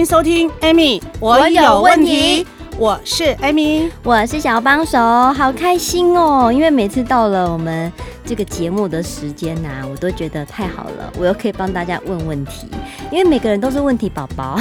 迎收听 Amy，我有问题。我是 Amy，我是小帮手，好开心哦！因为每次到了我们这个节目的时间呐、啊，我都觉得太好了，我又可以帮大家问问题。因为每个人都是问题宝宝，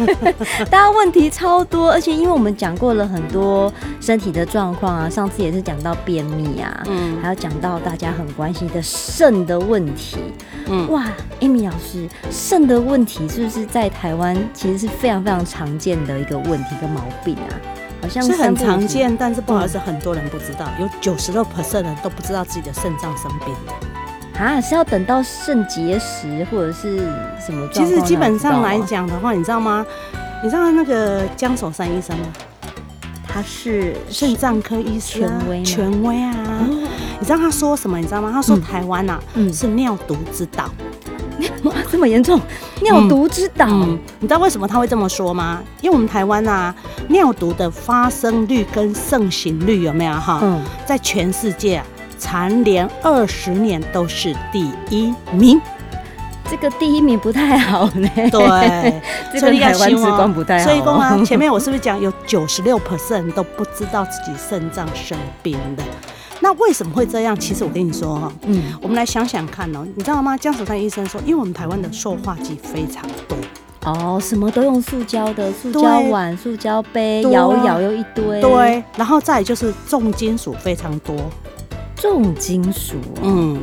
大家问题超多，而且因为我们讲过了很多身体的状况啊，上次也是讲到便秘啊，嗯，还有讲到大家很关心的肾的问题，嗯，哇，Amy 老师，肾的问题是不是在台湾其实是非常非常常见的一个问题跟毛病啊？好像是很常见，但是不好意思，很多人不知道，有九十六 percent 人都不知道自己的肾脏生病啊，是要等到肾结石或者是什么状况？其实基本上来讲的话，你知道吗？你知道那个江守山医生吗？他是肾脏科医生，权威，权威啊！哦、你知道他说什么？你知道吗？他说台湾呐、啊嗯、是尿毒之岛。哇，这么严重！尿毒之岛、你知道为什么他会这么说吗？因为我们台湾啊，尿毒的发生率跟盛行率有没有哈？嗯，在全世界啊。蝉联二十年都是第一名，这个第一名不太好呢。对，这个台湾之光不太好。所以说啊，前面我是不是讲有九十六 percent 都不知道自己肾脏生病的？那为什么会这样？其实我跟你说哈，嗯，我们来想想看哦，你知道吗？江守山医生说，因为我们台湾的塑化剂非常多哦，什么都用塑胶的，塑胶碗、塑胶杯，摇一摇又一堆。对，然后再就是重金属非常多。重金属，嗯，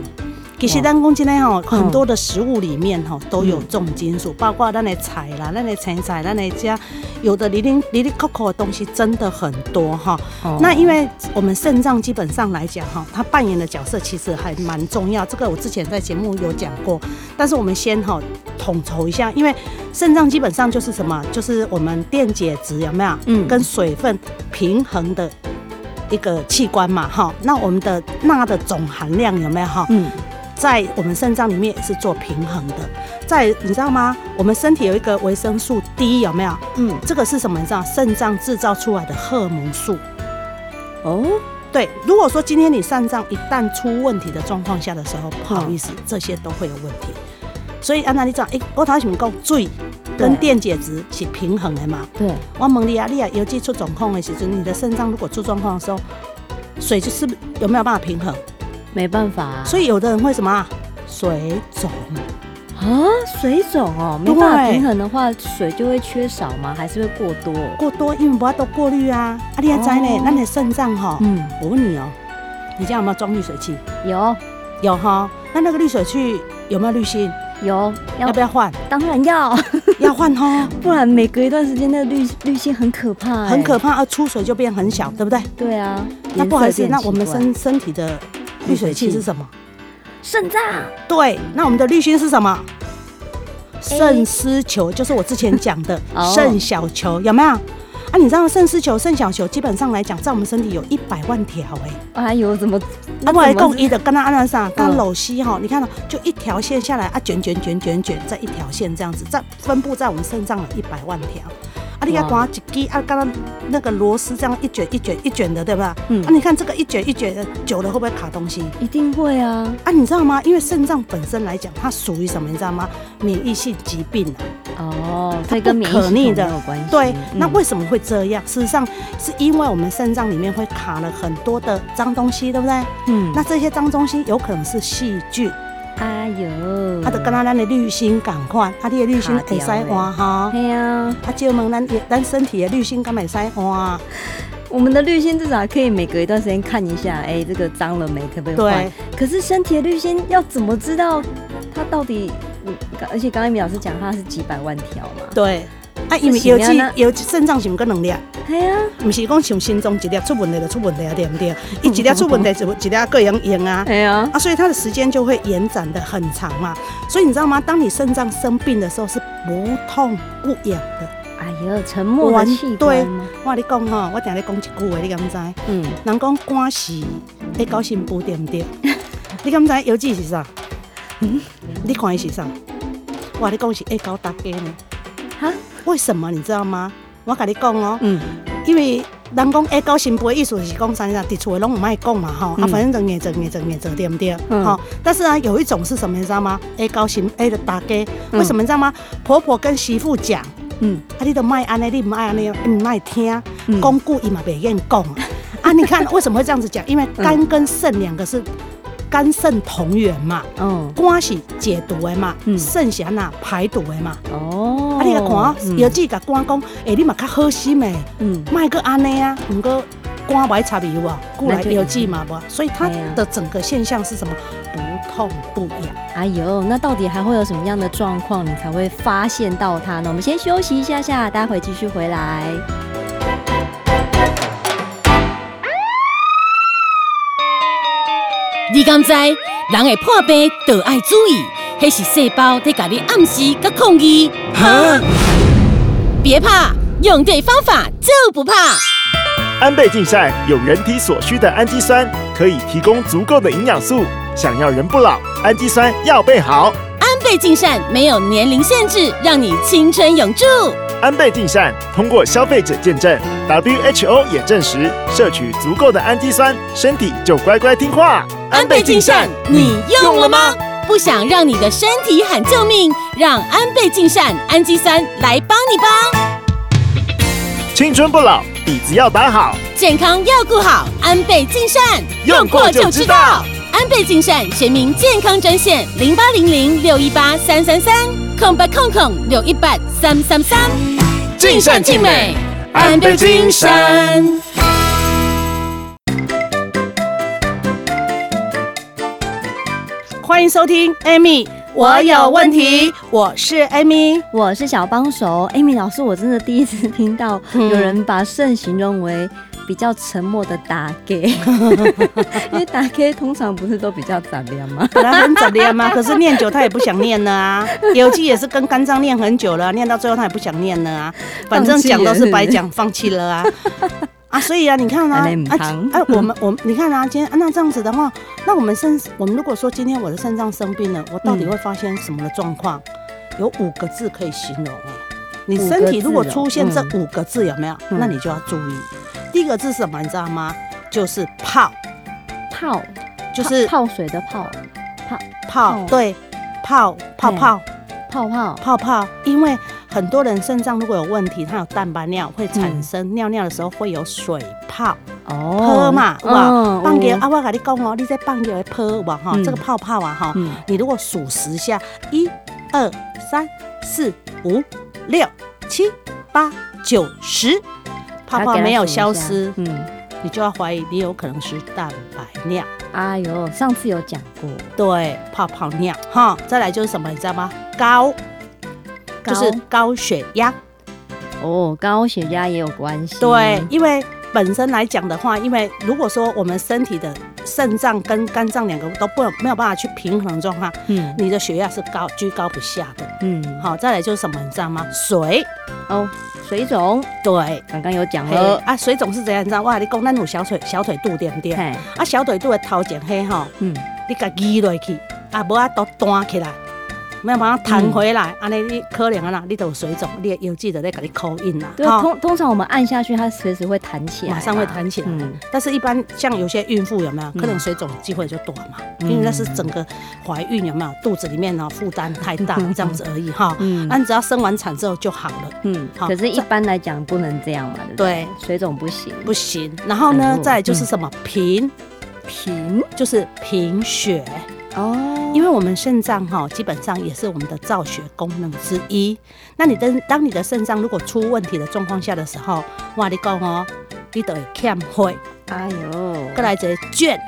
其实咱讲真的哈，很多的食物里面哈都有重金属，包括咱的菜啦，咱的青菜，咱的家有的里里里里扣扣的东西真的很多哈。那因为我们肾脏基本上来讲哈，它扮演的角色其实还蛮重要。这个我之前在节目有讲过，但是我们先哈统筹一下，因为肾脏基本上就是什么，就是我们电解质有没有？嗯，跟水分平衡的。一个器官嘛，哈，那我们的钠的总含量有没有哈？嗯，在我们肾脏里面也是做平衡的。在你知道吗？我们身体有一个维生素 D 有没有？嗯，这个是什么？你知道肾脏制造出来的荷尔蒙素。哦，对。如果说今天你肾脏一旦出问题的状况下的时候，不好意思，这些都会有问题。所以安娜你讲，哎、欸，我头先讲水跟电解质是平衡的嘛？对。我问你啊，你啊，尤其出状况的时候，你的肾脏如果出状况的时候，水就是有没有办法平衡？没办法、啊。所以有的人会什么？水肿啊？水肿哦，没办法平衡的话，水就会缺少吗？还是会过多？过多，因为不要都过滤啊。啊，你还知呢？那你的肾脏哈？嗯。我问你哦、喔，你家有没有装滤水器？有，有哈。那那个滤水器有没有滤芯？有，要不要换？当然要，要换哦，不然每隔一段时间那个滤滤芯很可怕、欸，很可怕，而出水就变很小，对不对？对啊，那不好意思，那我们身身体的滤水器是什么？肾脏。对，那我们的滤芯是什么？肾丝球，就是我之前讲的 肾小球，有没有？啊，你知道肾丝球、肾小球基本上来讲，在我们身体有一百万条哎，哎呦，怎么？啊，我来讲一的，跟他按按上，刚搂西哈，你看到就一条线下来啊，卷卷卷卷卷，在一条线这样子，在分布在我们肾脏有一百万条。啊，你看刮几滴啊，刚刚那个螺丝这样一卷一卷一卷的，对吧？嗯。啊，你看这个一卷一卷的，久了会不会卡东西？一定会啊。啊，你知道吗？因为肾脏本身来讲，它属于什么？你知道吗？免疫性疾病啊。哦，它不可逆的。对。那为什么会这样？事实上是因为我们肾脏里面会卡了很多的脏东西，对不对？嗯。那这些脏东西有可能是细菌。哎呦，啊，就跟咱的滤芯同款，啊，你的滤芯会使换哈？对啊，啊，就问咱咱身体的滤芯敢会使换？我们的滤芯至少可以每隔一段时间看一下，哎、欸，这个脏了没？可不可以换？可是身体的滤芯要怎么知道它到底？而且刚刚米老师讲它是几百万条嘛？对。啊，因为药剂药肾脏是唔够两粒，系啊，唔是讲像心脏一粒出问题就出问题啊，对不对？一一粒出问题就一粒各样用啊，系啊，啊，所以它的时间就会延展的很长嘛。所以你知道吗？当你肾脏生病的时候是不痛不痒的。哎呦，沉默的器官。对，我跟你讲吼，我等下讲一句话，你敢知？嗯，人讲肝是会搞心不对不对？你敢知药剂是啥？嗯，你看伊是啥？我跟你讲是会搞大家呢。哈？为什么你知道吗？我跟你讲哦，嗯，因为人讲会高心不的意思是讲啥呢？伫厝的拢唔爱讲嘛，哈，啊，反正就硬做硬做硬做，对不对？好，但是呢，有一种是什么，你知道吗？会高心会的大家，为什么你知道吗？婆婆跟媳妇讲，嗯，啊，你都唔爱安尼，你唔爱安尼，你唔爱听，讲故伊嘛袂愿讲 啊。你看为什么会这样子讲？因为肝跟肾两个是。肝肾同源嘛，嗯，肝是解毒的嘛，肾是哪排毒的嘛，哦，啊，你来看啊，药剂甲官讲，哎，你嘛较好心诶，嗯，卖个安尼啊，毋过官袂插油啊，过来药剂嘛不，所以它的整个现象是什么？不痛不痒。哎呦，那到底还会有什么样的状况，你才会发现到它呢？我们先休息一下下，待会继续回来。你敢知人会破病，都爱注意，那是细胞在甲你暗示甲抗议。哈！别怕，用对方法就不怕。安倍晋善有人体所需的氨基酸，可以提供足够的营养素。想要人不老，氨基酸要备好。安倍晋善没有年龄限制，让你青春永驻。安倍晋善通过消费者见证，WHO 也证实，摄取足够的氨基酸，身体就乖乖听话。安倍晋善，你用了吗？不想让你的身体喊救命，让安倍晋善氨基酸来帮你吧。青春不老，底子要打好，健康要顾好。安倍晋善，用过就知道。安倍晋善全民健康专线零八零零六一八三三三空白空空六一八三三三。尽善尽美，安倍晋善。欢迎收听，Amy，我有问题。我是 Amy，我是小帮手。Amy 老师，我真的第一次听到有人把肾形容为比较沉默的大家，因为打 K 通常不是都比较杂念吗？本来很杂念吗？可是念久他也不想念了啊。有机也是跟肝脏念很久了，念到最后他也不想念了啊。反正讲都是白讲，放弃了啊。啊，所以啊，你看啊，啊，啊，我们我们你看啊，今天啊那这样子的话，那我们肾，我们如果说今天我的肾脏生病了，我到底会发现什么的状况？有五个字可以形容啊。你身体如果出现这五个字，有没有？那你就要注意。第一个字是什么？你知道吗？就是泡，泡，就是泡水的泡，泡泡，对，泡泡泡泡泡泡泡，因为。很多人肾脏如果有问题，它有蛋白尿会产生尿尿的时候会有水泡哦，泡嘛，哇，放尿啊，我跟你讲哦，你在放尿会泡哇哈，这个泡泡啊哈，你如果数十下，一、二、三、四、五、六、七、八、九、十，泡泡没有消失，嗯，你就要怀疑你有可能是蛋白尿。哎呦，上次有讲过，对，泡泡尿哈，再来就是什么，你知道吗？高。就是高血压，哦，高血压也有关系。对，因为本身来讲的话，因为如果说我们身体的肾脏跟肝脏两个都不没有办法去平衡状况，嗯，你的血压是高居高不下的，嗯，好，再来就是什么，你知道吗？水，哦，水肿，对，刚刚有讲了啊，水肿是怎样？你知道哇？你讲咱有小腿小腿肚对不对？啊，小腿肚的头前黑哈，嗯，你给移落去，啊，无啊都端起来。没有把它弹回来，安尼你可怜啊啦，你都有水肿，你有记得在给你 call in 啦。对，通通常我们按下去，它随时会弹起来，马上会弹起来。嗯，但是一般像有些孕妇有没有可能水肿机会就短嘛？因为那是整个怀孕有没有肚子里面呢负担太大这样子而已哈。嗯，那你只要生完产之后就好了。嗯，好。可是一般来讲不能这样嘛，对，水肿不行，不行。然后呢，再就是什么贫贫，就是贫血。哦，因为我们肾脏哈，基本上也是我们的造血功能之一。那你的当你的肾脏如果出问题的状况下的时候，哇，你讲哦，你都会欠血。哎呦，过来一个倦，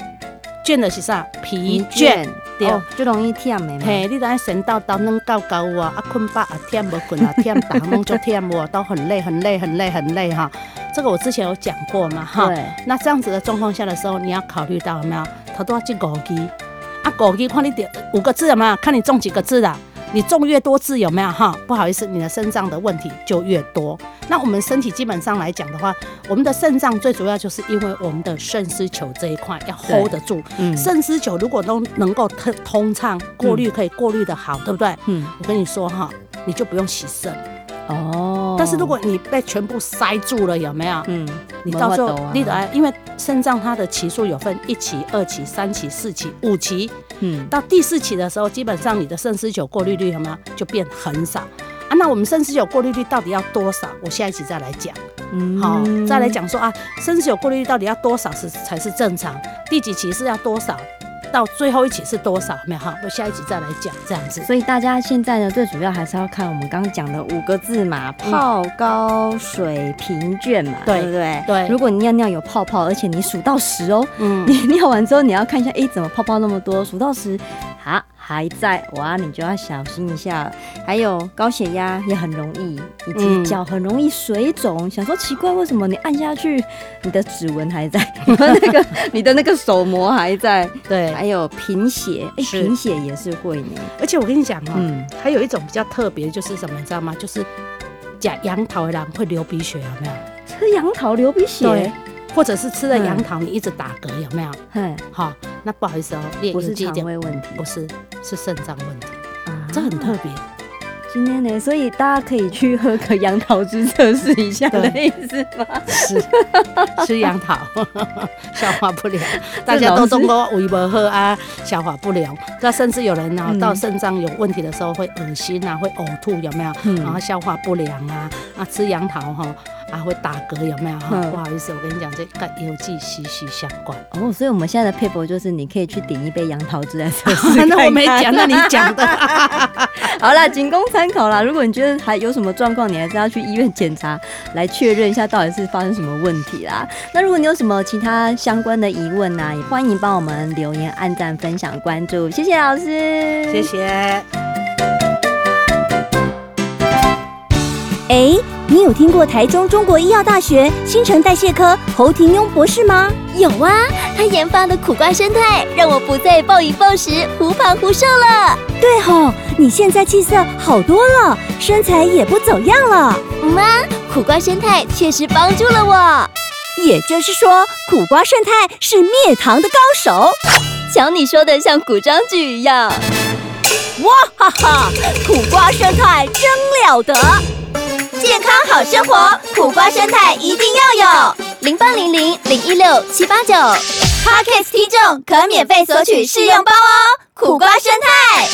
倦的是啥？疲倦。对，哦、就容易忝的。嘿，你在神道到能搞搞我，啊困饱啊忝无困啊忝，打弄就忝我，都很累很累很累很累哈。这个我之前有讲过嘛哈。对。那这样子的状况下的时候，你要考虑到有没有？头都要记五字，啊狗一看你点五个字有没有？看你中几个字的。你中越多字有没有哈？不好意思，你的肾脏的问题就越多。那我们身体基本上来讲的话，我们的肾脏最主要就是因为我们的肾丝球这一块要 hold 得住。嗯。肾丝球如果都能够通通畅，过滤可以过滤的好，对不对？嗯。我跟你说哈，你就不用洗肾。哦。但是如果你被全部塞住了，有没有？嗯。你到时候你得，因为肾脏它的期数有分一期、二期、三期、四期、五期。嗯，到第四期的时候，基本上你的肾丝球过滤率什么就变很少啊。那我们肾丝球过滤率到底要多少？我下一期再来讲。嗯，好，再来讲说啊，肾丝球过滤率到底要多少是才是正常？第几期是要多少？到最后一起是多少？没有哈，我下一集再来讲这样子。所以大家现在呢，最主要还是要看我们刚刚讲的五个字嘛，泡高水平卷嘛，对不对？对。如果你尿尿有泡泡，而且你数到十哦，嗯，你尿完之后你要看一下，哎，怎么泡泡那么多？数到十，好。还在哇，你就要小心一下。还有高血压也很容易，以及脚很容易水肿。嗯、想说奇怪，为什么你按下去，你的指纹还在，你的那个你的那个手膜还在？对，还有贫血，哎、欸，贫血也是会呢。而且我跟你讲哦，嗯，还有一种比较特别，就是什么，你知道吗？就是假杨桃的人会流鼻血，有没有？吃杨桃流鼻血？对。或者是吃了杨桃，你一直打嗝，有没有？嗯，好，那不好意思哦，不是肠胃问题，不是，是肾脏问题，啊，这很特别。今天呢，所以大家可以去喝个杨桃汁测试一下的意思吗？是，吃杨桃 消化不良，大家都中过胃不好啊，消化不良。那甚至有人呢，到肾脏有问题的时候会恶心啊，会呕吐，有没有？然后消化不良啊，啊，吃杨桃哈。啊，会打嗝有没有？嗯、不好意思，我跟你讲，这跟邮寄息息相关哦。所以我们现在的撇步就是，你可以去点一杯杨桃汁来测试。那我没讲，那你讲的。好了，仅供参考啦。如果你觉得还有什么状况，你还是要去医院检查，来确认一下到底是发生什么问题啦。那如果你有什么其他相关的疑问呢、啊，也欢迎帮我们留言、按赞、分享、关注。谢谢老师，谢谢。哎。你有听过台中中国医药大学新陈代谢科侯廷庸博士吗？有啊，他研发的苦瓜生态让我不再暴饮暴食、忽胖忽瘦了。对吼，你现在气色好多了，身材也不走样了。妈、嗯，苦瓜生态确实帮助了我。也就是说，苦瓜生态是灭糖的高手。瞧你说的像古装剧一样。哇哈哈，苦瓜生态真了得。健康好生活，苦瓜生态一定要有。零八零零零一六七八九，Podcast 听众可免费索取试用包哦。苦瓜生态，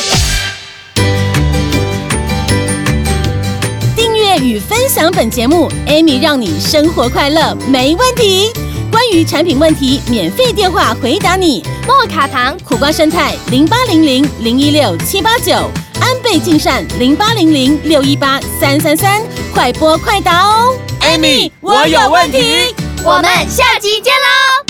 订阅与分享本节目，Amy 让你生活快乐没问题。关于产品问题，免费电话回答你。莫卡糖苦瓜生态零八零零零一六七八九。安倍晋善零八零零六一八三三三，快播快答哦！Amy，我有问题，我们下集见喽。